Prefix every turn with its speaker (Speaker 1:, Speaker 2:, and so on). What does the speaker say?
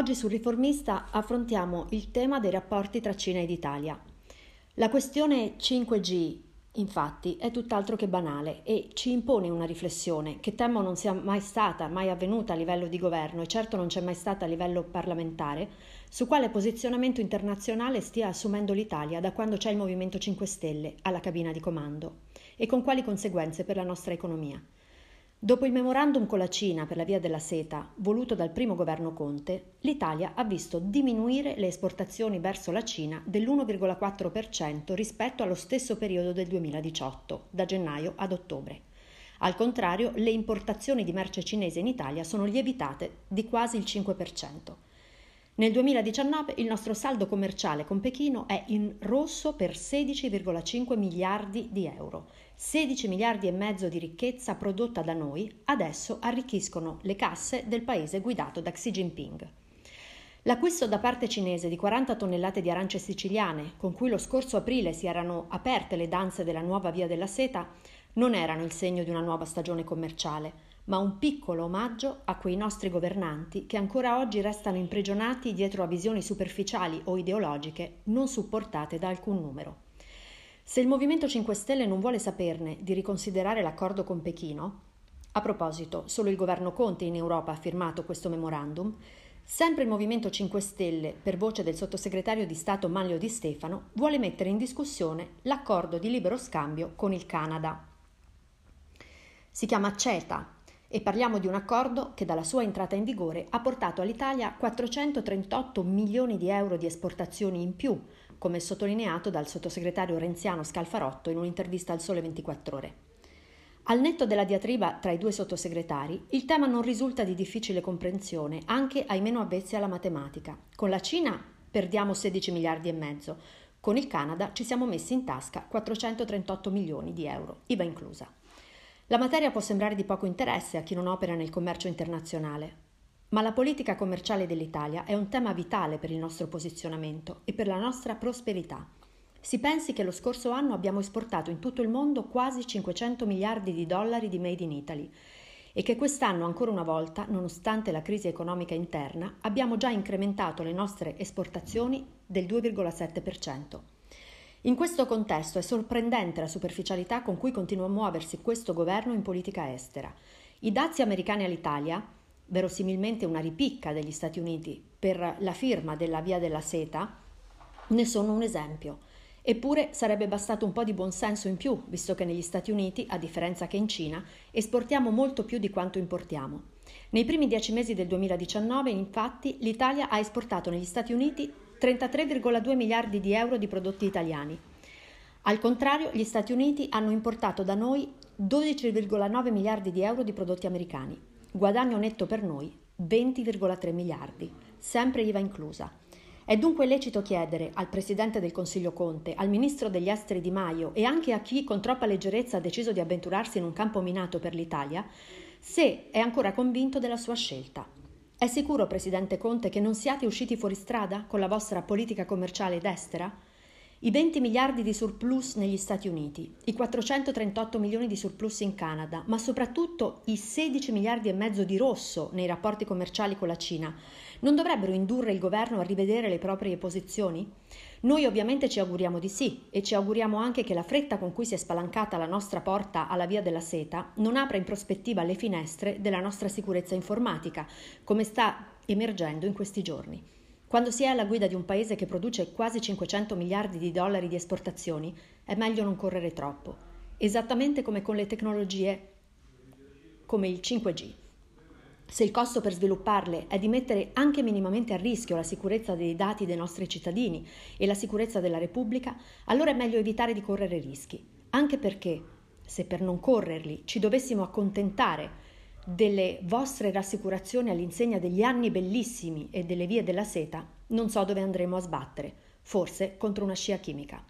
Speaker 1: Oggi sul Riformista affrontiamo il tema dei rapporti tra Cina ed Italia. La questione 5G, infatti, è tutt'altro che banale e ci impone una riflessione che temo non sia mai stata, mai avvenuta a livello di governo e certo non c'è mai stata a livello parlamentare, su quale posizionamento internazionale stia assumendo l'Italia da quando c'è il Movimento 5 Stelle alla cabina di comando e con quali conseguenze per la nostra economia. Dopo il memorandum con la Cina per la via della seta, voluto dal primo governo Conte, l'Italia ha visto diminuire le esportazioni verso la Cina dell'1,4% rispetto allo stesso periodo del 2018, da gennaio ad ottobre. Al contrario, le importazioni di merce cinese in Italia sono lievitate di quasi il 5%. Nel 2019 il nostro saldo commerciale con Pechino è in rosso per 16,5 miliardi di euro. 16 miliardi e mezzo di ricchezza prodotta da noi adesso arricchiscono le casse del paese guidato da Xi Jinping. L'acquisto da parte cinese di 40 tonnellate di arance siciliane, con cui lo scorso aprile si erano aperte le danze della nuova via della seta, non erano il segno di una nuova stagione commerciale, ma un piccolo omaggio a quei nostri governanti che ancora oggi restano imprigionati dietro a visioni superficiali o ideologiche non supportate da alcun numero. Se il Movimento 5 Stelle non vuole saperne di riconsiderare l'accordo con Pechino, a proposito, solo il governo Conte in Europa ha firmato questo memorandum, sempre il Movimento 5 Stelle, per voce del sottosegretario di Stato Manlio Di Stefano, vuole mettere in discussione l'accordo di libero scambio con il Canada. Si chiama CETA e parliamo di un accordo che dalla sua entrata in vigore ha portato all'Italia 438 milioni di euro di esportazioni in più, come sottolineato dal sottosegretario Renziano Scalfarotto in un'intervista al Sole 24 ore. Al netto della diatriba tra i due sottosegretari, il tema non risulta di difficile comprensione anche ai meno avvezzi alla matematica. Con la Cina perdiamo 16 miliardi e mezzo, con il Canada ci siamo messi in tasca 438 milioni di euro, IVA inclusa. La materia può sembrare di poco interesse a chi non opera nel commercio internazionale, ma la politica commerciale dell'Italia è un tema vitale per il nostro posizionamento e per la nostra prosperità. Si pensi che lo scorso anno abbiamo esportato in tutto il mondo quasi 500 miliardi di dollari di Made in Italy e che quest'anno ancora una volta, nonostante la crisi economica interna, abbiamo già incrementato le nostre esportazioni del 2,7%. In questo contesto è sorprendente la superficialità con cui continua a muoversi questo governo in politica estera. I dazi americani all'Italia, verosimilmente una ripicca degli Stati Uniti per la firma della Via della Seta, ne sono un esempio. Eppure sarebbe bastato un po' di buonsenso in più, visto che negli Stati Uniti, a differenza che in Cina, esportiamo molto più di quanto importiamo. Nei primi dieci mesi del 2019, infatti, l'Italia ha esportato negli Stati Uniti 33,2 miliardi di euro di prodotti italiani. Al contrario, gli Stati Uniti hanno importato da noi 12,9 miliardi di euro di prodotti americani. Guadagno netto per noi 20,3 miliardi, sempre IVA inclusa. È dunque lecito chiedere al Presidente del Consiglio Conte, al Ministro degli Esteri Di Maio e anche a chi con troppa leggerezza ha deciso di avventurarsi in un campo minato per l'Italia, se è ancora convinto della sua scelta. È sicuro, Presidente Conte, che non siate usciti fuori strada con la vostra politica commerciale ed estera? I 20 miliardi di surplus negli Stati Uniti, i 438 milioni di surplus in Canada, ma soprattutto i 16 miliardi e mezzo di rosso nei rapporti commerciali con la Cina, non dovrebbero indurre il governo a rivedere le proprie posizioni? Noi ovviamente ci auguriamo di sì e ci auguriamo anche che la fretta con cui si è spalancata la nostra porta alla via della seta non apra in prospettiva le finestre della nostra sicurezza informatica, come sta emergendo in questi giorni. Quando si è alla guida di un paese che produce quasi 500 miliardi di dollari di esportazioni, è meglio non correre troppo, esattamente come con le tecnologie come il 5G. Se il costo per svilupparle è di mettere anche minimamente a rischio la sicurezza dei dati dei nostri cittadini e la sicurezza della Repubblica, allora è meglio evitare di correre rischi, anche perché, se per non correrli ci dovessimo accontentare delle vostre rassicurazioni all'insegna degli anni bellissimi e delle vie della seta, non so dove andremo a sbattere, forse contro una scia chimica.